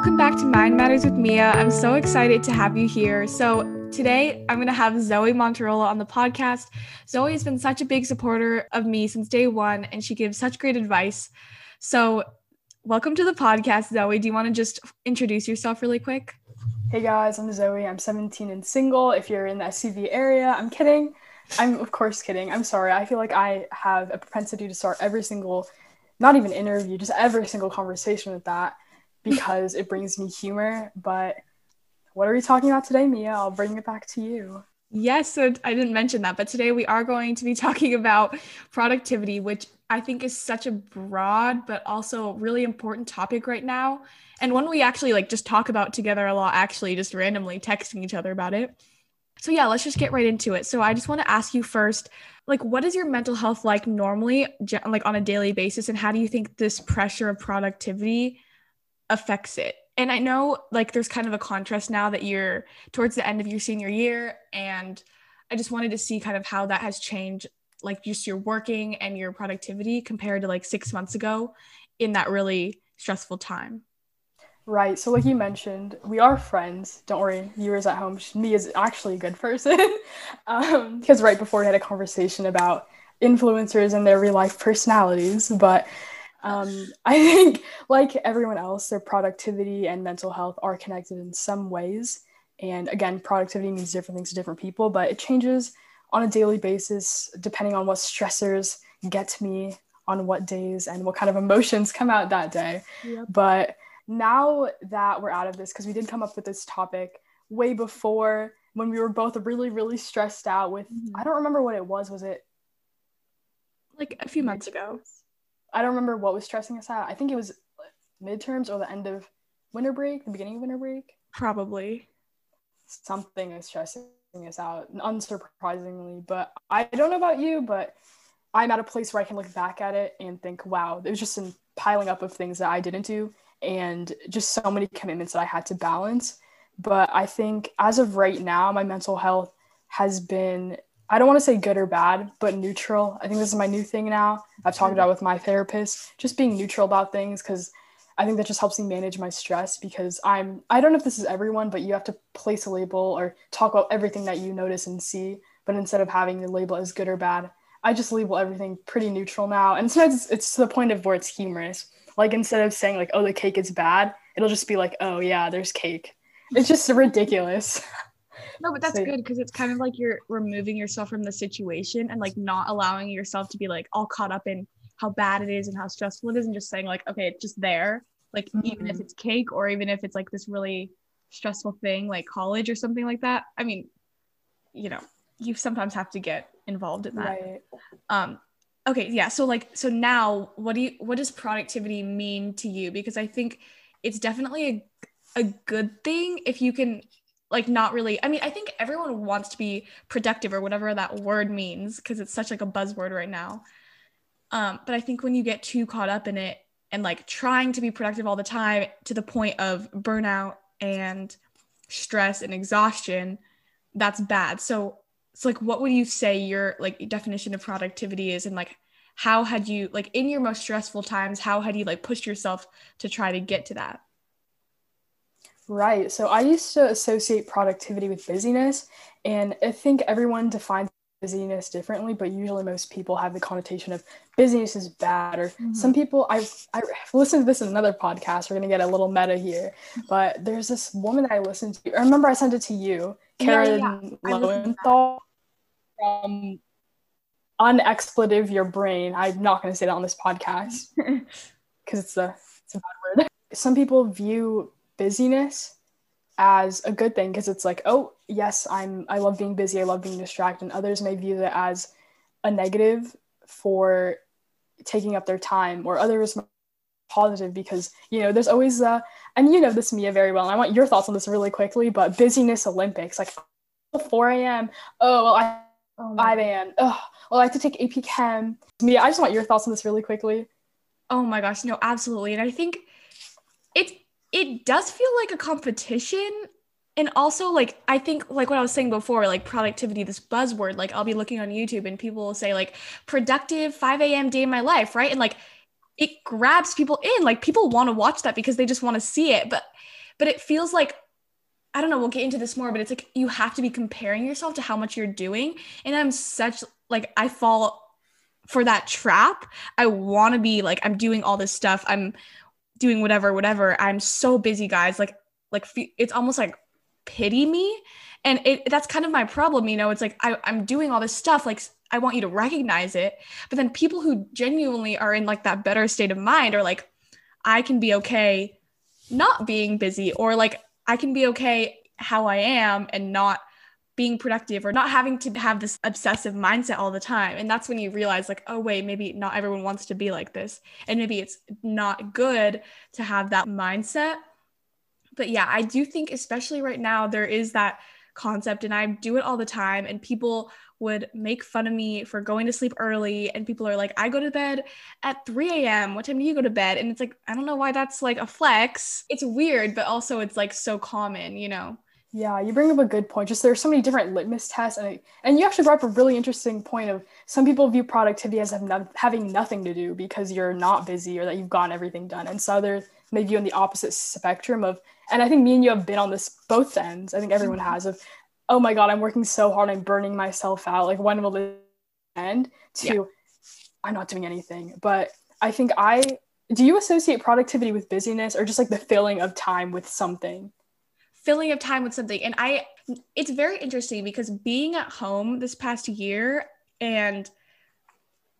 Welcome back to Mind Matters with Mia. I'm so excited to have you here. So, today I'm going to have Zoe Monterola on the podcast. Zoe has been such a big supporter of me since day one, and she gives such great advice. So, welcome to the podcast, Zoe. Do you want to just introduce yourself really quick? Hey guys, I'm Zoe. I'm 17 and single. If you're in the SCV area, I'm kidding. I'm, of course, kidding. I'm sorry. I feel like I have a propensity to start every single, not even interview, just every single conversation with that because it brings me humor. But what are we talking about today, Mia? I'll bring it back to you. Yes, so I didn't mention that, but today we are going to be talking about productivity, which I think is such a broad but also really important topic right now. And one we actually like just talk about together a lot, actually, just randomly texting each other about it. So, yeah, let's just get right into it. So, I just want to ask you first, like, what is your mental health like normally, like on a daily basis? And how do you think this pressure of productivity affects it. And I know like there's kind of a contrast now that you're towards the end of your senior year. And I just wanted to see kind of how that has changed, like just your working and your productivity compared to like six months ago in that really stressful time. Right. So, like you mentioned, we are friends. Don't worry, viewers at home. Mia is actually a good person. um, because right before we had a conversation about influencers and their real life personalities. But um, I think, like everyone else, their productivity and mental health are connected in some ways. And again, productivity means different things to different people, but it changes on a daily basis depending on what stressors get me on what days and what kind of emotions come out that day. Yep. But now that we're out of this, because we did come up with this topic way before when we were both really, really stressed out with, mm-hmm. I don't remember what it was. Was it like a few months ago? I don't remember what was stressing us out. I think it was midterms or the end of winter break, the beginning of winter break. Probably. Something is stressing us out, unsurprisingly. But I don't know about you, but I'm at a place where I can look back at it and think, wow, it was just a piling up of things that I didn't do and just so many commitments that I had to balance. But I think as of right now, my mental health has been I don't want to say good or bad, but neutral. I think this is my new thing now. I've talked about with my therapist, just being neutral about things because I think that just helps me manage my stress because I'm I don't know if this is everyone, but you have to place a label or talk about everything that you notice and see. But instead of having the label as good or bad, I just label everything pretty neutral now. And sometimes it's, it's to the point of where it's humorous. Like instead of saying like, oh, the cake is bad, it'll just be like, oh yeah, there's cake. It's just ridiculous. No, but that's so, good because it's kind of like you're removing yourself from the situation and like not allowing yourself to be like all caught up in how bad it is and how stressful it is and just saying like, okay, it's just there. Like mm-hmm. even if mm-hmm. it's cake or even if it's like this really stressful thing like college or something like that. I mean, you know, you sometimes have to get involved in that. Right. Um okay, yeah. So like so now what do you what does productivity mean to you? Because I think it's definitely a a good thing if you can like not really i mean i think everyone wants to be productive or whatever that word means because it's such like a buzzword right now. Um, but i think when you get too caught up in it and like trying to be productive all the time to the point of burnout and stress and exhaustion that's bad. So it's so like what would you say your like definition of productivity is? And like how had you like in your most stressful times how had you like pushed yourself to try to get to that Right. So I used to associate productivity with busyness, and I think everyone defines busyness differently, but usually most people have the connotation of busyness is bad, or mm-hmm. some people I've I listened to this in another podcast. We're gonna get a little meta here, but there's this woman that I listened to. I remember I sent it to you, Karen yeah, yeah. Loewentheil from Unexpletive Your Brain. I'm not gonna say that on this podcast because it's a it's a bad word. Some people view busyness as a good thing because it's like oh yes i'm i love being busy i love being distracted and others may view it as a negative for taking up their time or others positive because you know there's always uh and you know this mia very well and i want your thoughts on this really quickly but busyness olympics like 4 a.m oh well i oh 5 a.m oh well i have to take ap chem. Mia i just want your thoughts on this really quickly. Oh my gosh no absolutely and i think it does feel like a competition and also like i think like what i was saying before like productivity this buzzword like i'll be looking on youtube and people will say like productive 5 a.m day in my life right and like it grabs people in like people want to watch that because they just want to see it but but it feels like I don't know, we'll get into this more, but it's like you have to be comparing yourself to how much you're doing. And I'm such like I fall for that trap. I want to be like I'm doing all this stuff. I'm doing whatever, whatever. I'm so busy, guys. Like like it's almost like pity me. And it that's kind of my problem, you know. It's like I, I'm doing all this stuff, like I want you to recognize it. But then people who genuinely are in like that better state of mind are like, I can be okay not being busy, or like I can be okay how I am and not being productive or not having to have this obsessive mindset all the time. And that's when you realize, like, oh, wait, maybe not everyone wants to be like this. And maybe it's not good to have that mindset. But yeah, I do think, especially right now, there is that concept, and I do it all the time. And people would make fun of me for going to sleep early. And people are like, I go to bed at 3 a.m. What time do you go to bed? And it's like, I don't know why that's like a flex. It's weird, but also it's like so common, you know? Yeah, you bring up a good point. Just there's so many different litmus tests, and and you actually brought up a really interesting point of some people view productivity as no, having nothing to do because you're not busy or that you've gotten everything done, and so others may view on the opposite spectrum of. And I think me and you have been on this both ends. I think everyone mm-hmm. has of oh my god i'm working so hard i'm burning myself out like when will this end to yeah. i'm not doing anything but i think i do you associate productivity with busyness or just like the filling of time with something filling of time with something. And i it's very interesting because being at home this past year and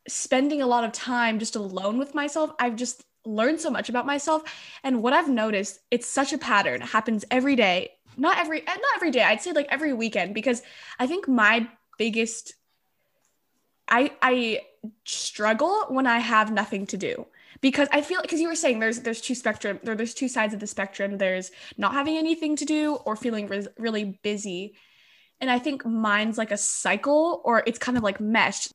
spending a lot of time just alone with myself i've just learned so much about myself. And what i've noticed it's such a pattern. It happens every day. Not every eh, not every day. I'd say like every weekend because i think my biggest i i struggle when i have nothing to do because i feel because you were saying there's there's two spectrum there, there's two sides of the spectrum there's not having anything to do or feeling re- really busy and i think mine's like a cycle or it's kind of like meshed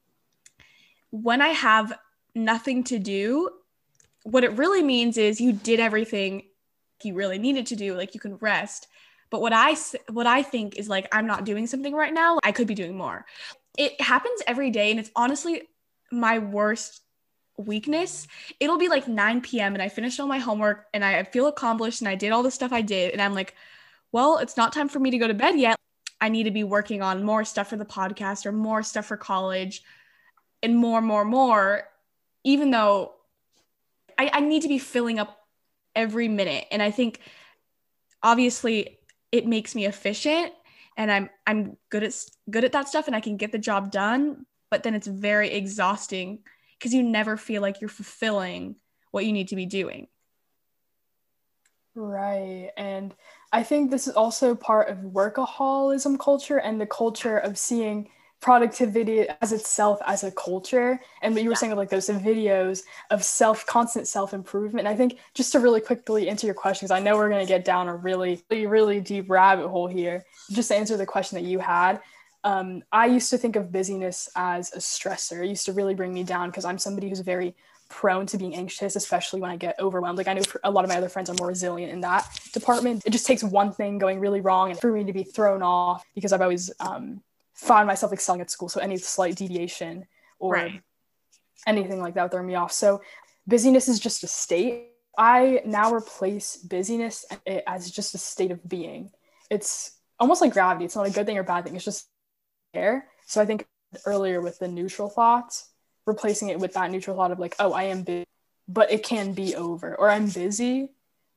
when i have nothing to do what it really means is you did everything you really needed to do like you can rest but what I what I think is like I'm not doing something right now. I could be doing more. It happens every day and it's honestly my worst weakness. It'll be like 9 p.m. and I finished all my homework and I feel accomplished and I did all the stuff I did and I'm like, well, it's not time for me to go to bed yet. I need to be working on more stuff for the podcast or more stuff for college and more, more, more, even though I, I need to be filling up every minute. And I think obviously it makes me efficient and I'm I'm good at good at that stuff and I can get the job done, but then it's very exhausting because you never feel like you're fulfilling what you need to be doing. Right. And I think this is also part of workaholism culture and the culture of seeing productivity as itself as a culture and what you were yeah. saying like those videos of self constant self improvement i think just to really quickly answer your questions i know we're going to get down a really really really deep rabbit hole here just to answer the question that you had um, i used to think of busyness as a stressor it used to really bring me down because i'm somebody who's very prone to being anxious especially when i get overwhelmed like i know a lot of my other friends are more resilient in that department it just takes one thing going really wrong and for me to be thrown off because i've always um, find myself excelling at school. So any slight deviation or right. anything like that would throw me off. So busyness is just a state. I now replace busyness as just a state of being. It's almost like gravity. It's not a good thing or bad thing. It's just So I think earlier with the neutral thoughts, replacing it with that neutral thought of like, oh, I am busy, but it can be over, or I'm busy,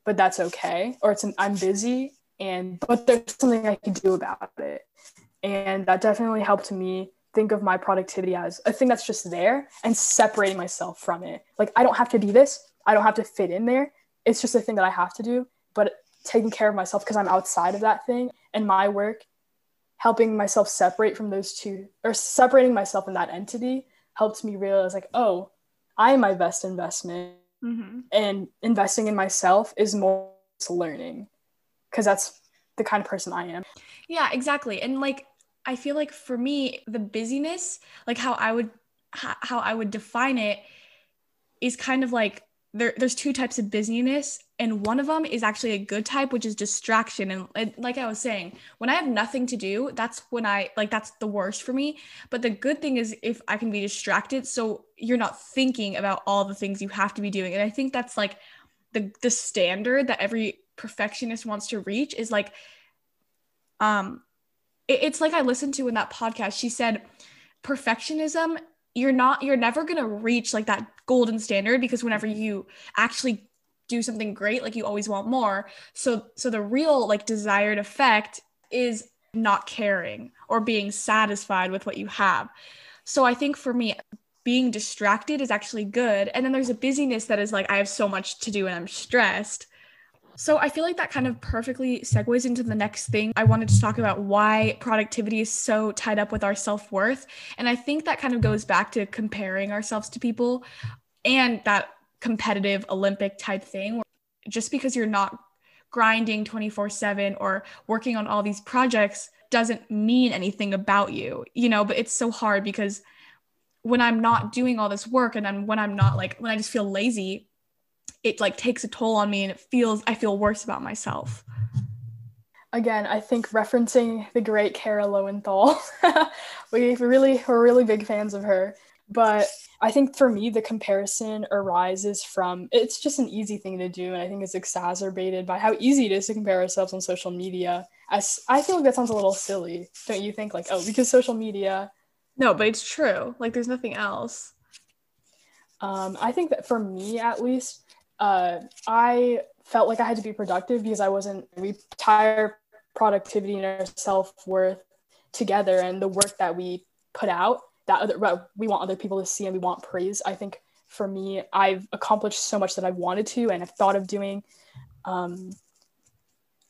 but that's okay, or it's an I'm busy and but there's something I can do about it. And that definitely helped me think of my productivity as a thing that's just there and separating myself from it. Like, I don't have to do this, I don't have to fit in there. It's just a thing that I have to do. But taking care of myself because I'm outside of that thing and my work, helping myself separate from those two or separating myself in that entity helped me realize, like, oh, I am my best investment. Mm-hmm. And investing in myself is more learning because that's the kind of person I am. Yeah, exactly. And like I feel like for me the busyness, like how I would how I would define it is kind of like there, there's two types of busyness and one of them is actually a good type which is distraction and, and, like i was saying when i have nothing to do that's when i like that's the worst for me but the good thing is if i can be distracted so you're not thinking about all the things you have to be doing and i think that's like the the standard that every perfectionist wants to reach is like um it, it's like I listened to in that podcast. She said perfectionism you're not you're never going to reach like that golden standard because whenever mm-hmm. you actually do something great like you always want more. So so the real like desired effect is not caring or being satisfied with what you have. So i think for me being distracted is actually good. And then there's a busyness that is like i have so much to do and i'm stressed so I feel like that kind of perfectly segues into the next thing. I wanted to talk about why productivity is so tied up with our self worth. And I think that kind of goes back to comparing ourselves to people and that competitive Olympic type thing. Just because you're not grinding 24 7 or working on all these projects doesn't mean anything about you, you know, but it's so hard because when I'm not doing all this work and then when I'm not like, when I just feel lazy, it like takes a toll on me and it feels I feel worse about myself. Again, I think referencing the great Kara Loewentheil, we really we're really big fans of her. But I think for me, the comparison arises from it's just an easy thing to do, and I think it's exacerbated by how easy it is to compare ourselves on social media. As I feel like that sounds a little silly, don't you think? Like, oh, because social media. No, but it's true. Like, there's nothing else. Um, I think that for me, at least, uh, I felt like I had to be productive because I wasn't, we tie productivity and our self worth together and the work that we put out that other, we want other people to see and we want praise. I think for me, I've accomplished so much that I wanted to and I've thought of doing. Um,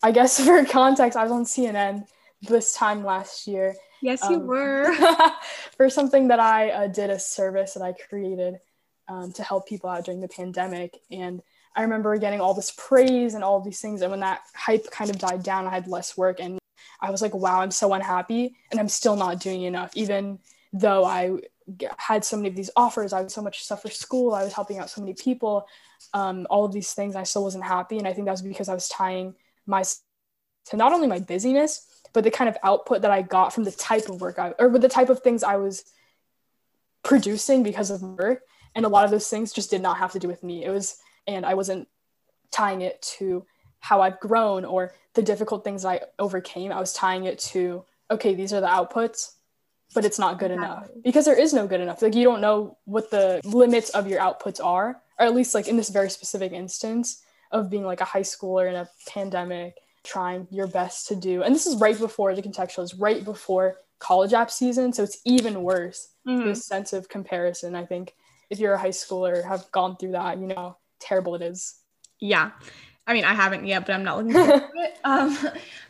I guess for context, I was on CNN this time last year. Yes, you um, were. for something that I uh, did a service that I created um, to help people out during the pandemic. And I remember getting all this praise and all these things. And when that hype kind of died down, I had less work. And I was like, wow, I'm so unhappy. And I'm still not doing enough. Even though I had so many of these offers, I had so much stuff for school, I was helping out so many people, um, all of these things, I still wasn't happy. And I think that was because I was tying my to not only my busyness, but the kind of output that I got from the type of work I, or with the type of things I was producing because of work and a lot of those things just did not have to do with me. It was and i wasn't tying it to how i've grown or the difficult things i overcame. I was tying it to okay these are the outputs but it's not good exactly. enough because there is no good enough. Like you don't know what the limits of your outputs are or at least like in this very specific instance of being like a high schooler in a pandemic trying your best to do and this is right before the contextual is right before college app season so it's even worse. Mm-hmm. this sense of comparison i think if you're a high schooler have gone through that you know terrible it is. Yeah. I mean i haven't yet but i'm not looking forward to it. Um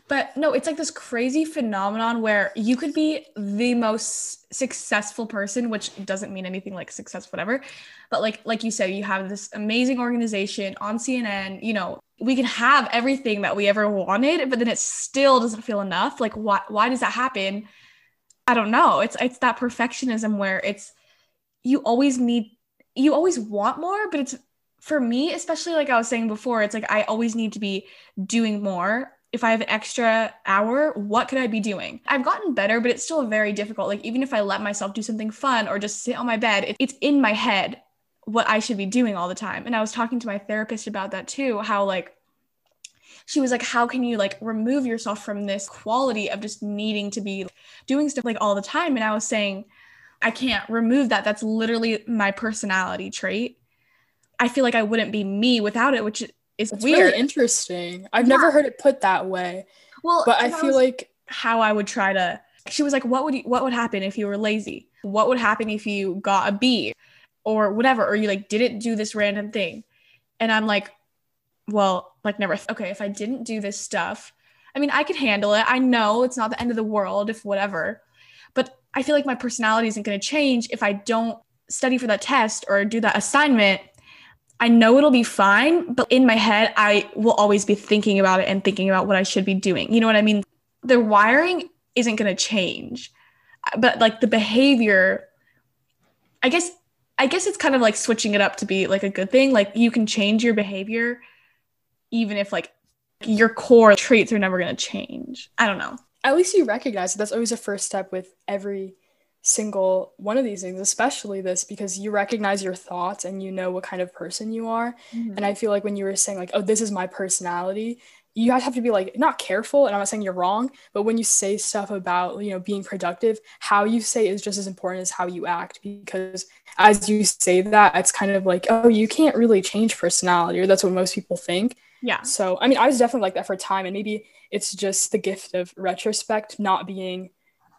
but no it's like this crazy phenomenon where you could be the most successful person which doesn't mean anything like success whatever. But like like you said you have this amazing organization on cnn you know we can have everything that we ever wanted but then it still doesn't feel enough. Like why why does that happen? I don't know. It's it's that perfectionism where it's you always need you always want more but it's for me especially like i was saying before it's like i always need to be doing more. If i have an extra hour what could i be doing? I've gotten better but it's still very difficult. Like even if i let myself do something fun or just sit on my bed it's in my head what i should be doing all the time. And i was talking to my therapist about that too how like she was like how can you like remove yourself from this quality of just needing to be doing stuff like all the time? And i was saying I can't remove that. That's literally my personality trait. I feel like I wouldn't be me without it, which is That's weird. Really interesting. I've yeah. never heard it put that way. Well, but I feel like how I would try to. She was like, "What would you, what would happen if you were lazy? What would happen if you got a B, or whatever, or you like didn't do this random thing?" And I'm like, "Well, like never. Okay, if I didn't do this stuff, I mean, I could handle it. I know it's not the end of the world if whatever." But I feel like my personality isn't going to change if I don't study for that test or do that assignment. I know it'll be fine, but in my head, I will always be thinking about it and thinking about what I should be doing. You know what I mean? The wiring isn't going to change, but like the behavior, I guess, I guess it's kind of like switching it up to be like a good thing. Like you can change your behavior, even if like your core traits are never going to change. I don't know at least you recognize that that's always a first step with every single one of these things, especially this, because you recognize your thoughts and you know what kind of person you are. Mm-hmm. And I feel like when you were saying, like, oh, this is my personality, you guys have to be like not careful and i'm not saying you're wrong but when you say stuff about you know being productive how you say is just as important as how you act because as you say that it's kind of like oh you can't really change personality or that's what most people think yeah so i mean i was definitely like that for a time and maybe it's just the gift of retrospect not being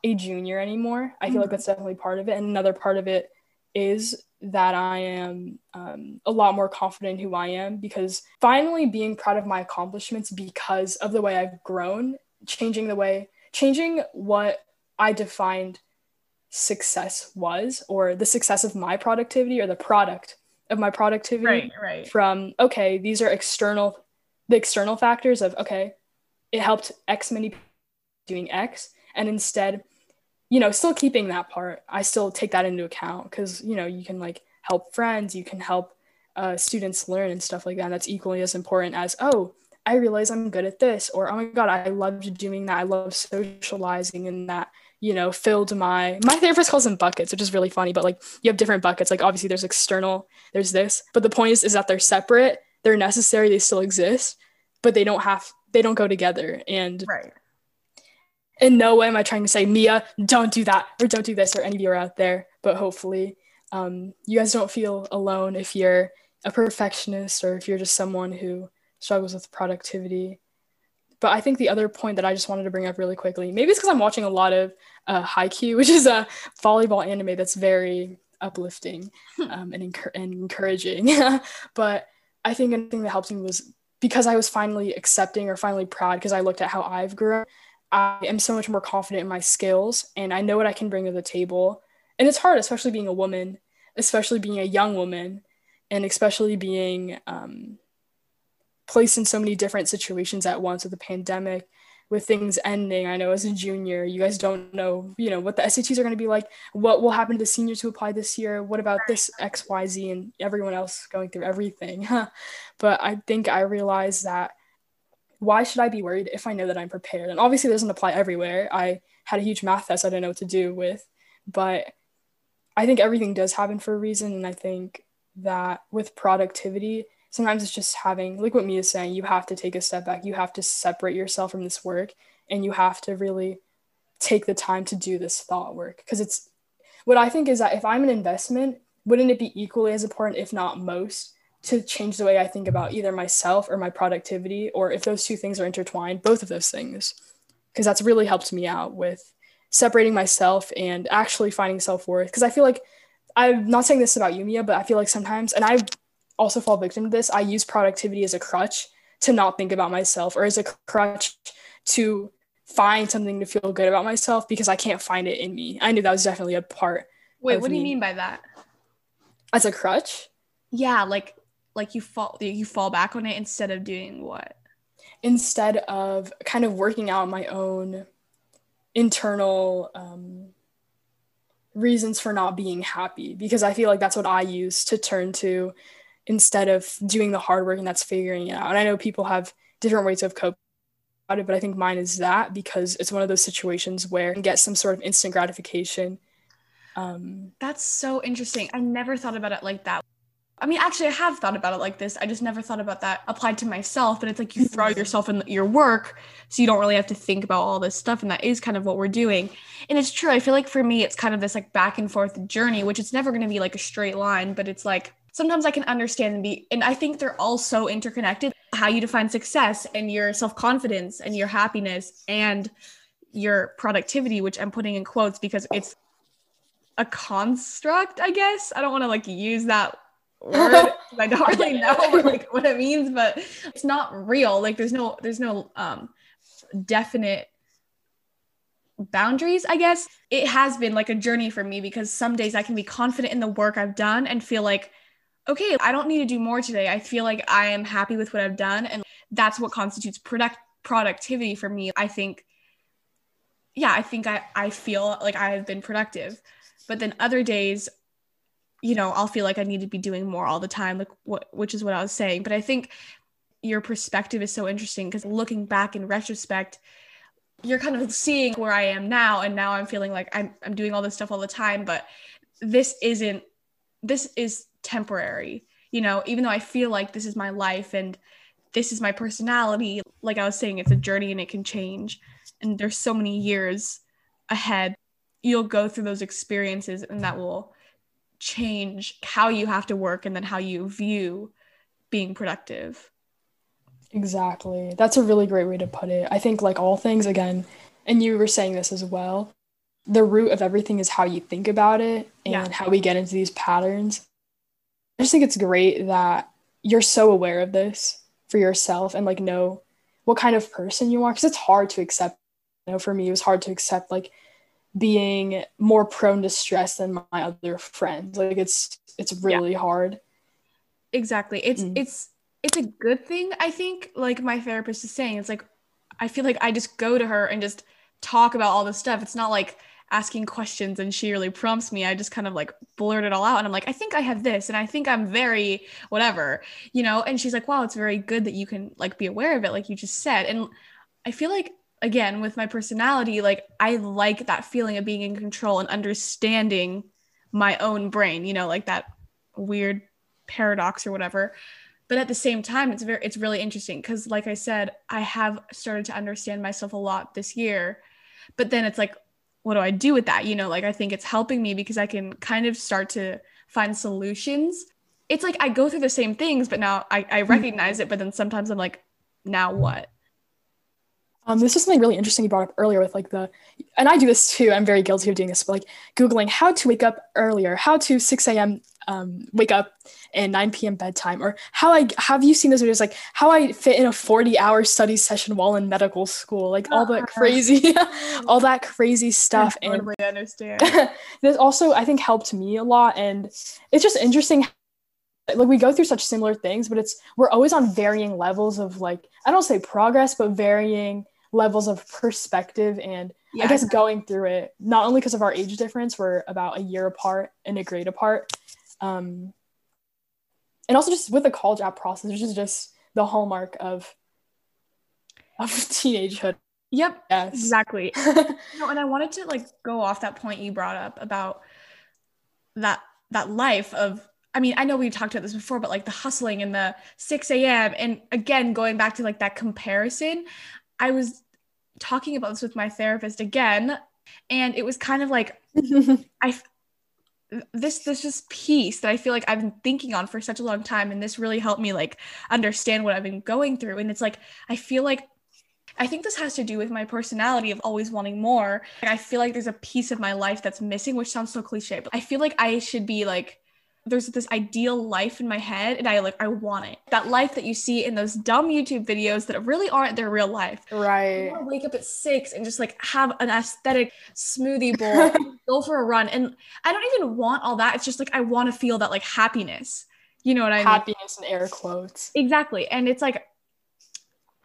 a junior anymore i feel mm-hmm. like that's definitely part of it and another part of it is that I am um, a lot more confident in who I am because finally being proud of my accomplishments because of the way I've grown, changing the way, changing what I defined success was, or the success of my productivity, or the product of my productivity. Right, right. From, okay, these are external, the external factors of, okay, it helped X many doing X. And instead, you know, still keeping that part, I still take that into account because, you know, you can like help friends, you can help uh, students learn and stuff like that. And that's equally as important as, oh, I realize I'm good at this, or oh my God, I loved doing that. I love socializing and that, you know, filled my, my therapist calls them buckets, which is really funny, but like you have different buckets. Like obviously there's external, there's this, but the point is, is that they're separate, they're necessary, they still exist, but they don't have, they don't go together. And right in no way am I trying to say, Mia, don't do that or don't do this or any of you are out there. But hopefully, um, you guys don't feel alone if you're a perfectionist or if you're just someone who struggles with productivity. But I think the other point that I just wanted to bring up really quickly, maybe it's because I'm watching a lot of uh, Haikyuu, which is a volleyball anime that's very uplifting hmm. um, and, enc- and encouraging. but I think anything that helped me was because I was finally accepting or finally proud because I looked at how I've grown I am so much more confident in my skills and I know what I can bring to the table. And it's hard, especially being a woman, especially being a young woman, and especially being um, placed in so many different situations at once with the pandemic, with things ending. I know as a junior, you guys don't know, you know, what the SATs are going to be like, what will happen to the seniors who apply this year, what about this XYZ and everyone else going through everything. but I think I realized that why should I be worried if I know that I'm prepared? And obviously, it doesn't apply everywhere. I had a huge math test I didn't know what to do with, but I think everything does happen for a reason. And I think that with productivity, sometimes it's just having, like what Mia is saying, you have to take a step back. You have to separate yourself from this work and you have to really take the time to do this thought work. Because it's what I think is that if I'm an investment, wouldn't it be equally as important, if not most, to change the way I think about either myself or my productivity, or if those two things are intertwined, both of those things. Because that's really helped me out with separating myself and actually finding self worth. Because I feel like I'm not saying this about you, Mia, but I feel like sometimes, and I also fall victim to this, I use productivity as a crutch to not think about myself or as a crutch to find something to feel good about myself because I can't find it in me. I knew that was definitely a part. Wait, what do you mean by that? As a crutch? Yeah, like like you fall you fall back on it instead of doing what instead of kind of working out my own internal um, reasons for not being happy because i feel like that's what i use to turn to instead of doing the hard work and that's figuring it out and i know people have different ways of coping about it but i think mine is that because it's one of those situations where you get some sort of instant gratification um, that's so interesting i never thought about it like that I mean, actually, I have thought about it like this. I just never thought about that applied to myself. But it's like you throw mm-hmm. yourself in your work, so you don't really have to think about all this stuff. And that is kind of what we're doing. And it's true. I feel like for me, it's kind of this like back and forth journey, which it's never going to be like a straight line, but it's like sometimes I can understand and be, and I think they're all so interconnected. How you define success and your self confidence and your happiness and your productivity, which I'm putting in quotes because it's a construct, I guess. I don't want to like use that word i don't really know what, like what it means but it's not real like there's no there's no um definite boundaries i guess it has been like a journey for me because some days i can be confident in the work i've done and feel like okay i don't need to do more today i feel like i am happy with what i've done and that's what constitutes product productivity for me i think yeah i think i i feel like i have been productive but then other days you know, I'll feel like I need to be doing more all the time, like what, which is what I was saying. But I think your perspective is so interesting because looking back in retrospect, you're kind of seeing where I am now and now I'm feeling like I'm I'm doing all this stuff all the time but this isn't this is temporary you know even though I feel like this is my life and this is my personality like I was saying it's a journey and it can change and there's so many years ahead you'll go through those experiences and that will change how you have to work and then how you view being productive Exactly. That's a really great way to put it. I think, like all things, again, and you were saying this as well, the root of everything is how you think about it and yeah. how we get into these patterns. I just think it's great that you're so aware of this for yourself and like know what kind of person you are because it's hard to accept. You know, for me, it was hard to accept like being more prone to stress than my other friends. Like it's it's really yeah. hard. Exactly. It's mm. it's it's a good thing i think like my therapist is saying it's like i feel like i just go to her and just talk about all this stuff it's not like asking questions and she really prompts me. I just kind of like blurt it all out and i'm like i think i have this and i think i'm very whatever you know? And she's like wow it's very good that you can like be aware of it like you just said. And i feel like again with my personality like i like that feeling of being in control and understanding my own brain you know like that weird paradox or whatever. But at the same time it's very it's really interesting because like i said i have started to understand myself a lot this year but then it's like what do i do with that? You know like i think it's helping me because i can kind of start to find solutions. It's like i go through the same things but now i, I mm-hmm. recognize it but then sometimes i'm like now what um, this is something really interesting you brought up earlier with like the, and I do this too. I'm very guilty of doing this, but like Googling how to wake up earlier, how to 6 a.m. Um, wake up and 9 p.m. bedtime, or how I have you seen those videos like how I fit in a 40 hour study session while in medical school, like all that uh-huh. crazy, all that crazy stuff. I totally and understand. this also I think helped me a lot, and it's just interesting like we go through such similar things but it's we're always on varying levels of like i don't say progress but varying levels of perspective and yeah. I guess going through it, not only because of our age difference, we're about a year apart and a grade apart. Um, and also just with the college app process, which is just the hallmark of of teenagehood. Yep. Yes. Exactly. no, and I wanted to like go off that point you brought up about that that life of I mean, I know we talked about this before, but like the hustling and the 6 a.m. And again, going back to like that comparison, I was talking about this with my therapist again, and it was kind of like I this this just piece that I feel like I've been thinking on for such a long time, and this really helped me like understand what I've been going through. And it's like I feel like I think this has to do with my personality of always wanting more. Like, I feel like there's a piece of my life that's missing, which sounds so cliche, but I feel like I should be like there's this ideal life in my head and I like I want it. That life that you see in those dumb YouTube videos that really aren't their real life. Right. wake up at six and just like have an aesthetic smoothie bowl, go for a run. And I don't even want all that. It's just like I want to feel that like happiness. You know what I mean? Happiness in air quotes. Exactly. And it's like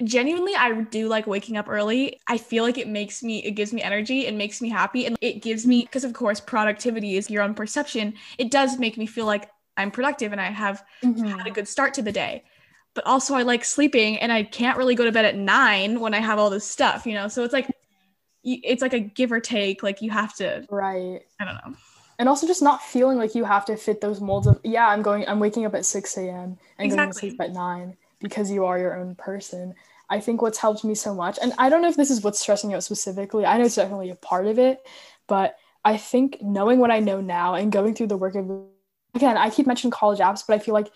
genuinely i do like waking up early. I feel like it makes me it gives me energy it makes me happy and it gives me because of course productivity is your own perception. It does make me feel like i'm productive and i have mm-hmm. had a good start to the day. But also i like sleeping and i can't really go to bed at nine when i have all this stuff you know? So it's like it's like a give or take like you have to right. I don't know. And also just not feeling like you have to fit those molds of yeah i'm going i'm waking up at 6 a.m and exactly. going to sleep at 9 because you are your own person. I think what's helped me so much, and I don't know if this is what's stressing out specifically, I know it's definitely a part of it, but I think knowing what I know now and going through the work of, again, I keep mentioning college apps, but I feel like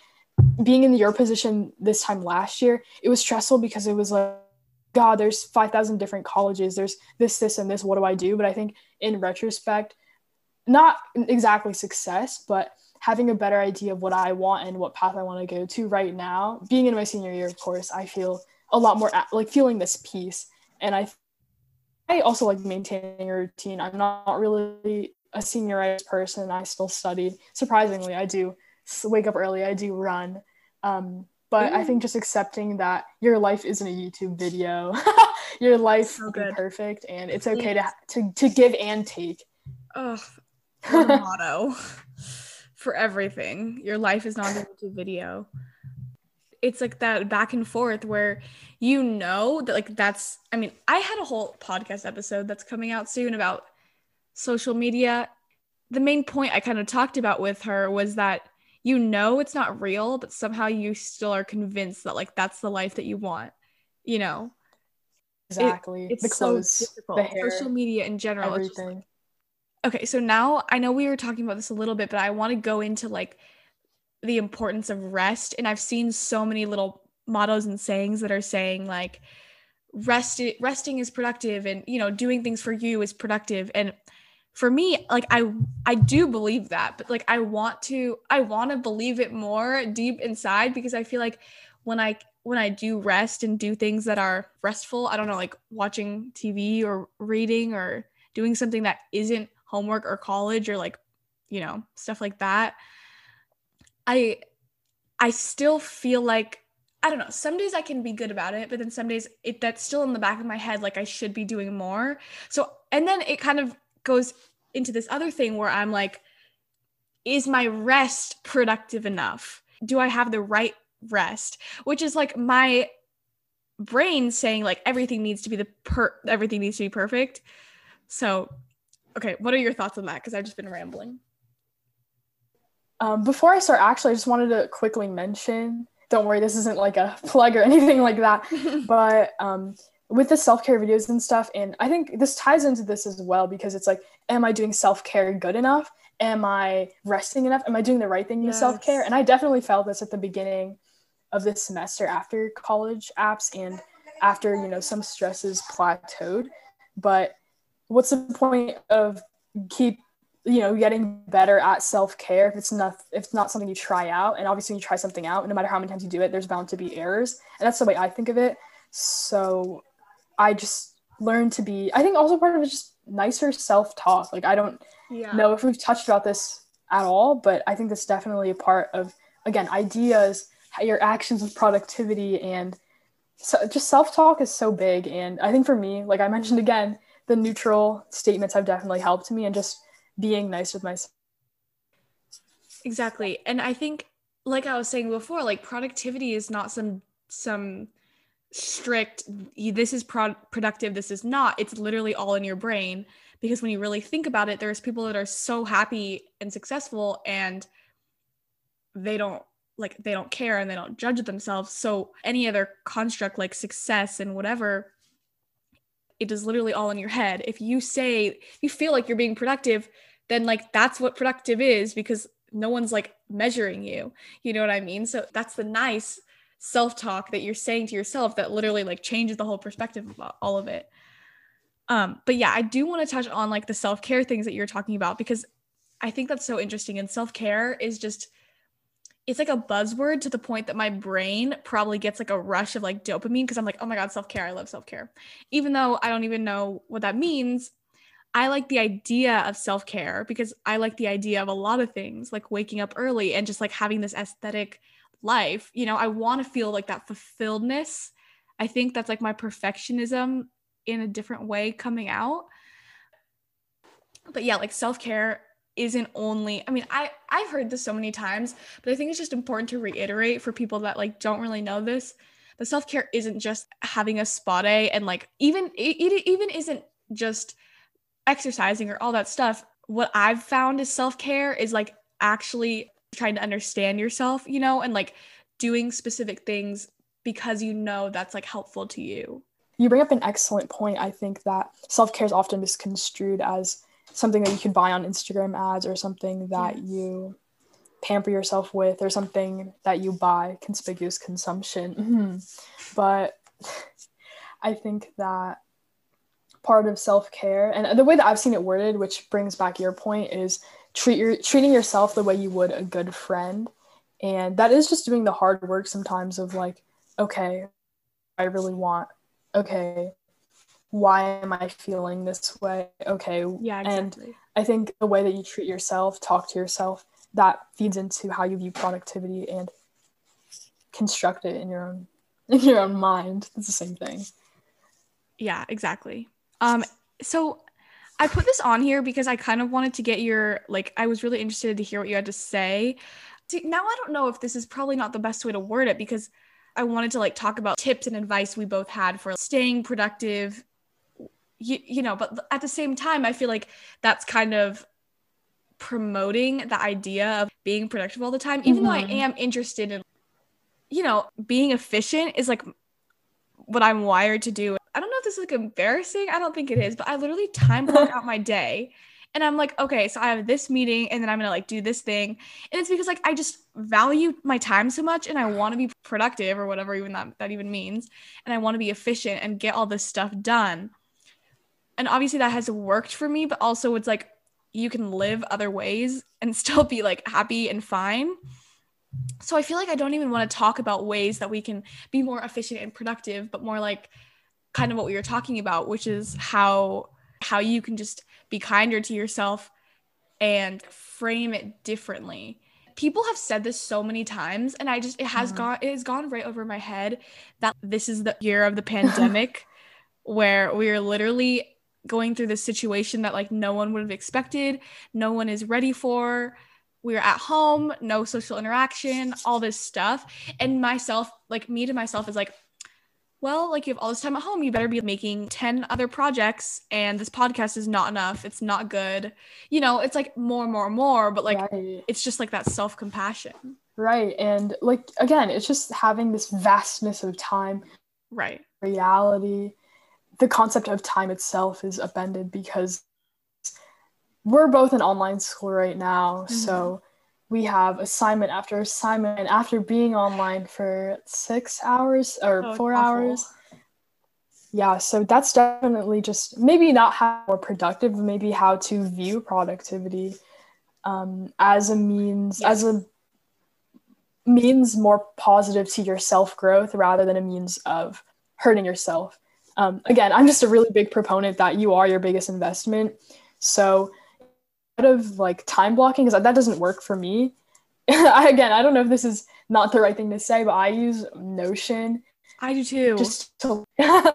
being in your position this time last year, it was stressful because it was like, God, there's 5,000 different colleges, there's this, this, and this, what do I do? But I think in retrospect, not exactly success, but having a better idea of what I want and what path I want to go to right now, being in my senior year, of course, I feel a lot more like feeling this peace. And I, I also like maintaining a routine. I'm not really a seniorized person. I still study. Surprisingly, I do wake up early. I do run. Um, but I think just accepting that your life isn't a YouTube video, your life so be perfect, and it's okay to, to to give and take. Oh, motto for everything. Your life is not a YouTube video. it's like that back and forth where you know that like that's I mean, I had a whole podcast episode that's coming out soon about social media. The main point I kind of talked about with her was that you know it's not real, but somehow you still are convinced that like that's the life that you want, you know. Exactly. It, it's the clothes, so difficult. The hair, Social media in general. Everything. Like, okay, so now I know we were talking about this a little bit, but I want to go into like the importance of rest. And I've seen so many little mottos and sayings that are saying like rest resting is productive and you know doing things for you is productive and for me like i i do believe that but like i want to i want to believe it more deep inside because i feel like when i when i do rest and do things that are restful i don't know like watching tv or reading or doing something that isn't homework or college or like you know stuff like that i i still feel like I don't know. Some days I can be good about it, but then some days it that's still in the back of my head like I should be doing more. So and then it kind of goes into this other thing where I'm like is my rest productive enough? Do I have the right rest? Which is like my brain saying like everything needs to be the per everything needs to be perfect. So, okay, what are your thoughts on that cuz I've just been rambling. Um, before I start, actually, I just wanted to quickly mention don't worry, this isn't like a plug or anything like that. but um, with the self care videos and stuff, and I think this ties into this as well because it's like, am I doing self care good enough? Am I resting enough? Am I doing the right thing yes. with self care? And I definitely felt this at the beginning of this semester after college apps and after you know some stresses plateaued. But what's the point of keep you know getting better at self-care if it's not if it's not something you try out? And obviously you try something out no matter how many times you do it there's bound to be errors. And that's the way i think of it. So i just learned to be i think also part of it just nicer self-talk. Like i don't yeah. know if we've touched about this at all but i think that's definitely a part of again ideas your actions with productivity and so just self-talk is so big. And i think for me like i mentioned again the neutral statements have definitely helped me and just being nice with myself. Exactly. And I think like I was saying before, like productivity is not some some strict this is pro- productive this is not it's literally all in your brain because when you really think about it there's people that are so happy and successful and they don't like they don't care and they don't judge themselves so any other construct like success and whatever it is literally all in your head if you say you feel like you're being productive then like that's what productive is because no one's like measuring you. You know what I mean? So that's the nice self-talk that you're saying to yourself that literally like changes the whole perspective of all of it. Um, but yeah, I do want to touch on like the self-care things that you're talking about because I think that's so interesting. And self-care is just it's like a buzzword to the point that my brain probably gets like a rush of like dopamine because I'm like, oh my God, self care. I love self care. Even though I don't even know what that means, I like the idea of self care because I like the idea of a lot of things, like waking up early and just like having this aesthetic life. You know, I want to feel like that fulfilledness. I think that's like my perfectionism in a different way coming out. But yeah, like self care isn't only i mean i i've heard this so many times but i think it's just important to reiterate for people that like don't really know this the self-care isn't just having a spa day and like even it, even isn't just exercising or all that stuff, what I've found is self care is like actually trying to understand yourself, you know, and like doing specific things because you know that's like helpful to you. You bring up an excellent point. I think that self care is often misconstrued as something that you could buy on Instagram ads or something that yes. you pamper yourself with or something that you buy conspicuous consumption. Mm-hmm. But I think that part of self-care and the way that i've seen it worded which brings back your point is treat your treating yourself the way you would a good friend and that is just doing the hard work sometimes of like okay i really want okay why am i feeling this way okay yeah exactly. and i think the way that you treat yourself talk to yourself that feeds into how you view productivity and construct it in your own in your own mind it's the same thing yeah exactly um, so I put this on here because I kind of wanted to get your like I was really interested to hear what you had to say. See, now I don't know if this is probably not the best way to word it because I wanted to like talk about tips and advice we both had for staying productive. You, you know, but at the same time, I feel like that's kind of promoting the idea of being productive all the time, even mm-hmm. though I mm-hmm. am interested in, you know, being efficient is like what I'm wired to do. I don't know if this is like embarrassing. I don't think it is, but I literally time block out my day. And I'm like, okay, so I have this meeting and then I'm gonna like do this thing. And it's because like I just value my time so much and I want to be productive or whatever even that, that even means. And I want to be efficient and get all this stuff done. And obviously that has worked for me, but also it's like you can live other ways and still be like happy and fine. So I feel like I don't even want to talk about ways that we can be more efficient and productive, but more like kind of what we were talking about, which is how how you can just be kinder to yourself and frame it differently. People have said this so many times and I just it has mm-hmm. gone it has gone right over my head that this is the year of the pandemic where we are literally going through this situation that like no one would have expected, no one is ready for. We are at home, no social interaction, all this stuff. And myself, like me to myself, is like, well, like you have all this time at home, you better be making 10 other projects, and this podcast is not enough. It's not good. You know, it's like more, more, more, but like right. it's just like that self compassion. Right. And like, again, it's just having this vastness of time. Right. Reality the concept of time itself is upended because we're both in online school right now. Mm-hmm. So we have assignment after assignment and after being online for six hours or oh, four hours. Yeah, so that's definitely just maybe not how more productive, maybe how to view productivity um, as a means, yes. as a means more positive to your self growth rather than a means of hurting yourself um, again, I'm just a really big proponent that you are your biggest investment. So, out of like time blocking, because that doesn't work for me. I, again, I don't know if this is not the right thing to say, but I use Notion. I do too. Just to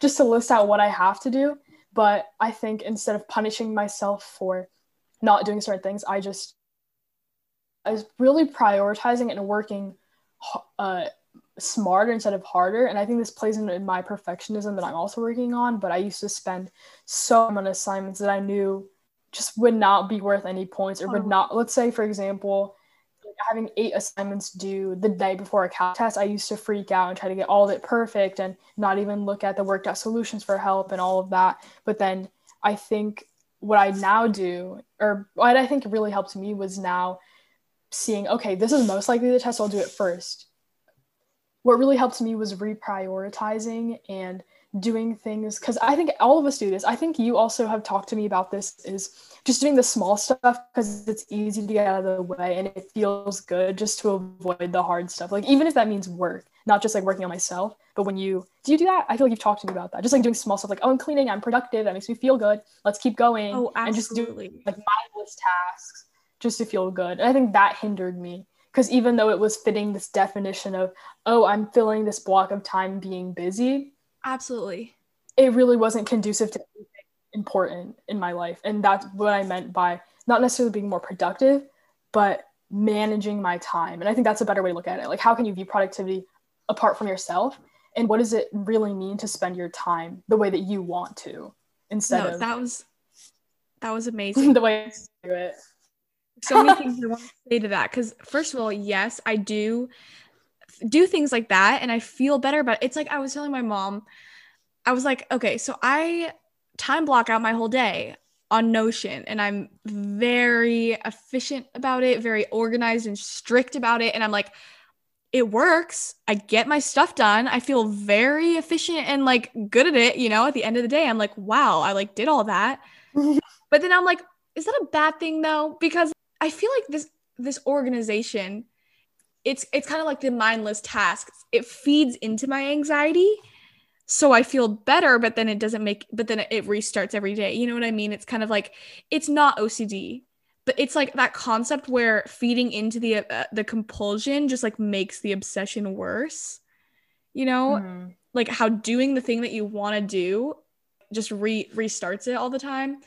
just to list out what I have to do. But I think instead of punishing myself for not doing certain things, I just I was really prioritizing it and working uh, smarter instead of harder. And I think this plays into my perfectionism that I'm also working on. But I used to spend so many assignments that I knew just would not be worth any points or would uh-huh. not, let's say, for example, having eight assignments due the day before a calc test, I used to freak out and try to get all of it perfect and not even look at the worked out solutions for help and all of that. But then I think what I now do, or what I think really helped me was now seeing, okay, this is most likely the test, so I'll do it first what really helped me was reprioritizing and doing things because I think all of us do this. I think you also have talked to me about this is just doing the small stuff because it's easy to get out of the way and it feels good just to avoid the hard stuff. Like even if that means work, not just like working on myself, but when you do you do that? I feel like you've talked to me about that. Just like doing small stuff like, oh I'm cleaning, I'm productive, that makes me feel good. Let's keep going. Oh, absolutely. And just do like mindless tasks just to feel good. And I think that hindered me because even though it was fitting this definition of oh i'm filling this block of time being busy absolutely. it really wasn't conducive to anything important in my life. And that's what i meant by not necessarily being more productive but managing my time. And i think that's a better way to look at it. Like how can you view productivity apart from yourself? And what does it really mean to spend your time the way that you want to instead no, of that was that was amazing. the way I do it so many things I want to say to that because first of all, yes, I do do things like that and I feel better. But it's like I was telling my mom, I was like, okay, so I time block out my whole day on Notion and I'm very efficient about it, very organized and strict about it. And I'm like, it works. I get my stuff done. I feel very efficient and like good at it. You know, at the end of the day, I'm like, wow, I like did all that. but then I'm like, is that a bad thing though? Because I feel like this this organization it's it's kind of like the mindless tasks. It feeds into my anxiety. So I feel better, but then it doesn't make but then it restarts every day. You know what I mean? It's kind of like it's not OCD, but it's like that concept where feeding into the uh, the compulsion just like makes the obsession worse. You know? Mm-hmm. Like how doing the thing that you want to do just re restarts it all the time.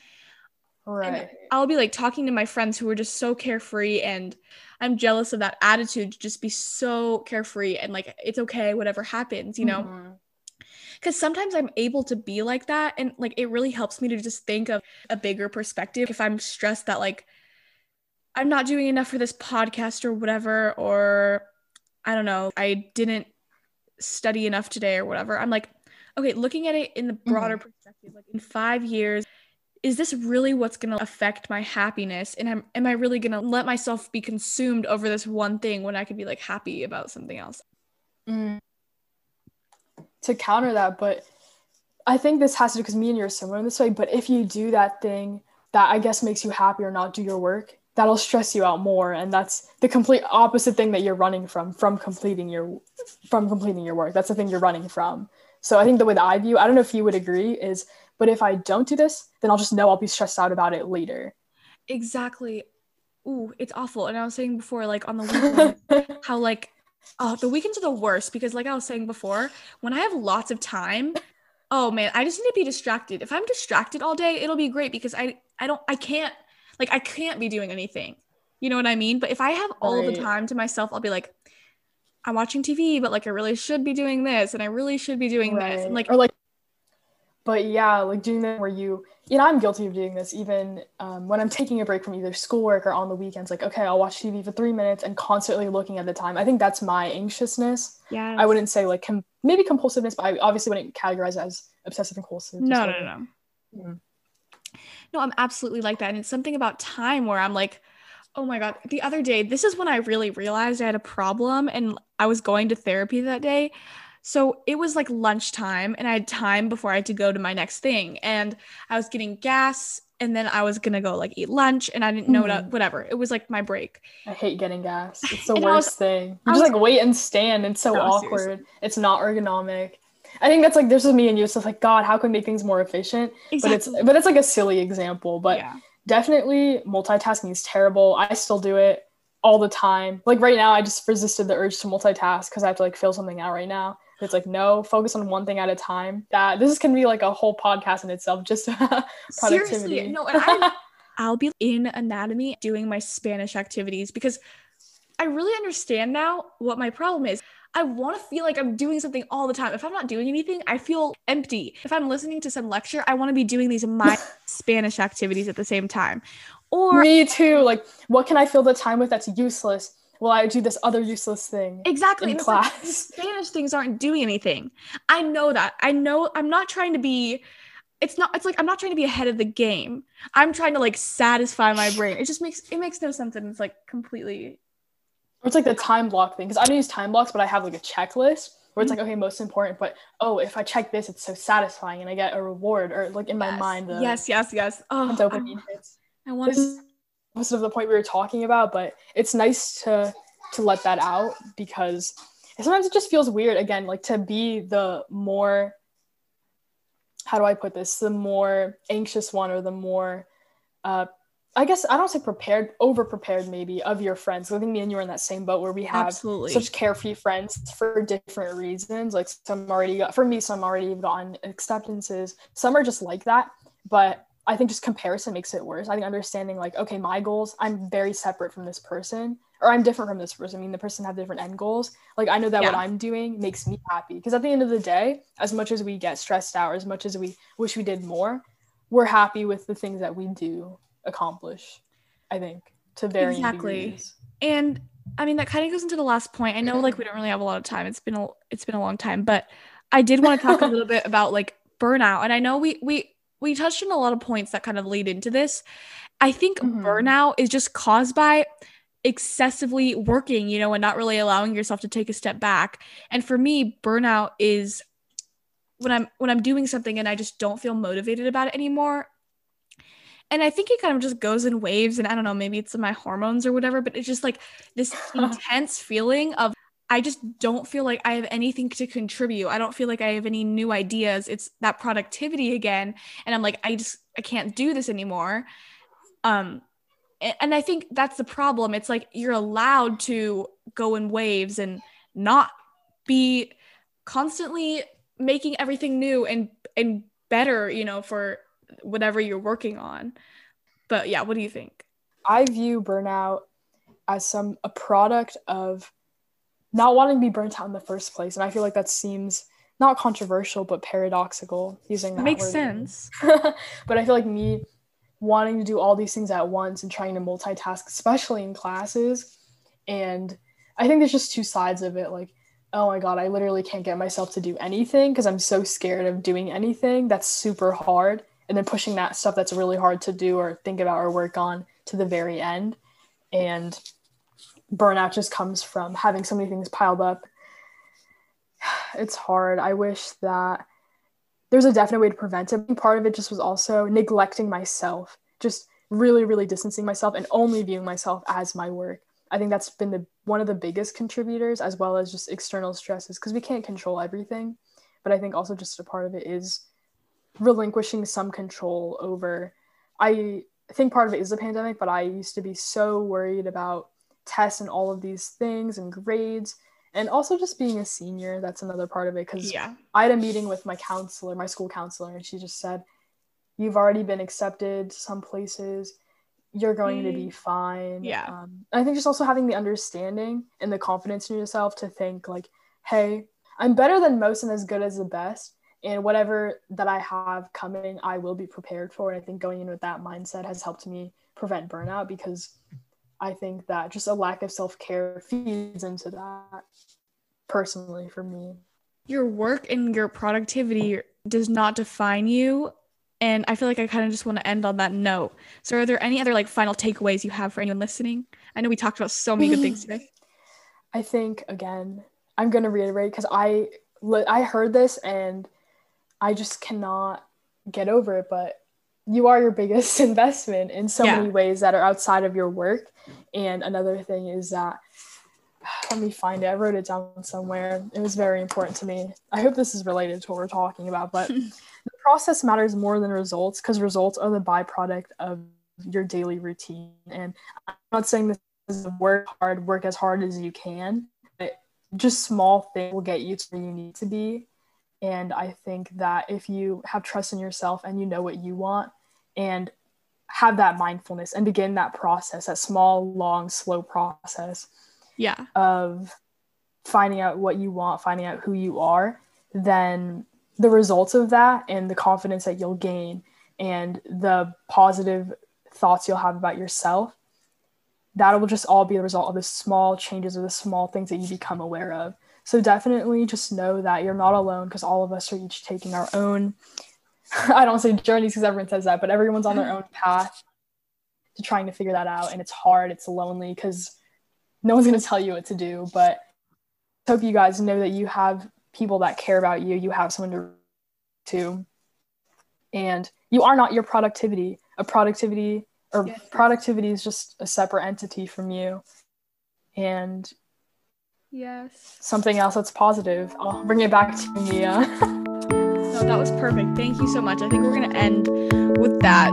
Right. And I'll be like talking to my friends who are just so carefree and I'm jealous of that attitude to just be so carefree and like it's okay whatever happens, you know. Mm-hmm because sometimes I'm able to be like that and like it really helps me to just think of a bigger perspective if I'm stressed that like I'm not doing enough for this podcast or whatever or I don't know, I didn't study enough today or whatever. I'm like okay, looking at it in the broader mm-hmm. perspective like in 5 years is this really what's going to affect my happiness? And am, am i really going to let myself be consumed over this one thing when i could be like happy about something else? Mm. to counter that but i think this has to do because me and you are similar in this way but if you do that thing that i guess makes you happy or not do your work that'll stress you out more and that's the complete opposite thing that you're running from from completing your from completing your work. That's the thing you're running from so i think the way that i view i don't know if you would agree is but if I don't do this, then I'll just know I'll be stressed out about it later. Exactly. Ooh, it's awful. And I was saying before, like on the weekend, how like oh the weekends are the worst because like I was saying before, when I have lots of time, oh man, I just need to be distracted. If I'm distracted all day, it'll be great because I I don't I can't like I can't be doing anything. You know what I mean? But if I have all right. the time to myself, I'll be like, I'm watching TV, but like I really should be doing this and I really should be doing right. this. And like or like but yeah, like doing that where you, you know, I'm guilty of doing this even um, when I'm taking a break from either schoolwork or on the weekends. Like, okay, I'll watch TV for three minutes and constantly looking at the time. I think that's my anxiousness. Yeah. I wouldn't say like com- maybe compulsiveness, but I obviously wouldn't categorize it as obsessive and compulsive. No, no, no, no. No, I'm absolutely like that. And it's something about time where I'm like, oh my God, the other day, this is when I really realized I had a problem and I was going to therapy that day. So it was like lunchtime and I had time before I had to go to my next thing. And I was getting gas and then I was gonna go like eat lunch and I didn't know mm. whatever. It was like my break. I hate getting gas. It's the worst was, thing. You just like wait and stand. It's so no, awkward. Seriously. It's not ergonomic. I think that's like this is me and you. It's like God, how can we make things more efficient? Exactly. But it's but it's like a silly example. But yeah. Definitely multitasking is terrible. I still do it all the time. Like right now, I just resisted the urge to multitask because I have to like fill something out right now. It's like no, focus on one thing at a time. That this is gonna be like a whole podcast in itself, just productivity. Seriously, no, and I, I'll be in anatomy doing my Spanish activities because I really understand now what my problem is. I want to feel like I'm doing something all the time. If I'm not doing anything, I feel empty. If I'm listening to some lecture, I want to be doing these my Spanish activities at the same time. Or me too. Like, what can I fill the time with that's useless? well i do this other useless thing exactly in class like, spanish things aren't doing anything i know that i know i'm not trying to be it's not it's like i'm not trying to be ahead of the game i'm trying to like satisfy my brain it just makes it makes no sense and it's like completely or it's like the time block thing because i don't use time blocks but i have like a checklist where it's like okay most important but oh if i check this it's so satisfying and i get a reward or like in yes. my mind the yes yes yes. Oh dopamine I, hits. I want to most of the point we were talking about, but it's nice to to let that out because sometimes it just feels weird again, like to be the more how do I put this, the more anxious one or the more uh I guess I don't say prepared, over prepared maybe of your friends. I think me and you are in that same boat where we have Absolutely. such carefree friends for different reasons. Like some already got for me, some already have gotten acceptances. Some are just like that. But I think just comparison makes it worse. I think understanding like, okay, my goals, I'm very separate from this person, or I'm different from this person. I mean, the person have different end goals. Like I know that yeah. what I'm doing makes me happy. Because at the end of the day, as much as we get stressed out, or as much as we wish we did more, we're happy with the things that we do accomplish. I think to varying exactly. degrees. And I mean that kind of goes into the last point. I know like we don't really have a lot of time. It's been a it's been a long time, but I did want to talk a little bit about like burnout. And I know we we we touched on a lot of points that kind of lead into this. I think mm-hmm. burnout is just caused by excessively working, you know, and not really allowing yourself to take a step back. And for me, burnout is when I'm when I'm doing something and I just don't feel motivated about it anymore. And I think it kind of just goes in waves and I don't know, maybe it's my hormones or whatever, but it's just like this intense feeling of I just don't feel like I have anything to contribute. I don't feel like I have any new ideas. It's that productivity again. And I'm like, I just, I can't do this anymore. Um, and I think that's the problem. It's like you're allowed to go in waves and not be constantly making everything new and and better, you know, for whatever you're working on. But yeah, what do you think? I view burnout as some a product of not wanting to be burnt out in the first place. And I feel like that seems not controversial but paradoxical using that makes sense. but I feel like me wanting to do all these things at once and trying to multitask, especially in classes. And I think there's just two sides of it. Like, oh my God, I literally can't get myself to do anything because I'm so scared of doing anything. That's super hard. And then pushing that stuff that's really hard to do or think about or work on to the very end. And burnout just comes from having so many things piled up. It's hard. I wish that there's a definite way to prevent it. Part of it just was also neglecting myself, just really, really distancing myself and only viewing myself as my work. I think that's been the one of the biggest contributors, as well as just external stresses, because we can't control everything. But I think also just a part of it is relinquishing some control over. I think part of it is the pandemic, but I used to be so worried about tests and all of these things and grades and also just being a senior that's another part of it because yeah. i had a meeting with my counselor my school counselor and she just said you've already been accepted some places you're going mm. to be fine yeah um, i think just also having the understanding and the confidence in yourself to think like hey i'm better than most and as good as the best and whatever that i have coming i will be prepared for and i think going in with that mindset has helped me prevent burnout because I think that just a lack of self care feeds into that personally for me. Your work and your productivity does not define you. And I feel like I kind of just want to end on that note. So, are there any other like final takeaways you have for anyone listening? I know we talked about so many good things today. I think again, I'm gonna reiterate because I I heard this and I just cannot get over it. But you are your biggest investment in so yeah. many ways that are outside of your work. And another thing is that let me find it. I wrote it down somewhere. It was very important to me. I hope this is related to what we're talking about, but the process matters more than results because results are the byproduct of your daily routine. And I'm not saying this is work hard, work as hard as you can, but just small things will get you to where you need to be. And I think that if you have trust in yourself and you know what you want and have that mindfulness and begin that process, that small, long, slow process. Yeah. Of finding out what you want, finding out who you are, then the results of that and the confidence that you'll gain and the positive thoughts you'll have about yourself, that will just all be the result of the small changes or the small things that you become aware of. So definitely just know that you're not alone because all of us are each taking our own I don't say journeys because everyone says that, but everyone's on their own path to trying to figure that out. And it's hard, it's lonely because no one's going to tell you what to do. But I hope you guys know that you have people that care about you, you have someone to, to and you are not your productivity. A productivity or yes. productivity is just a separate entity from you. And yes, something else that's positive. I'll bring it back to Mia. that was perfect. Thank you so much. I think we're going to end with that.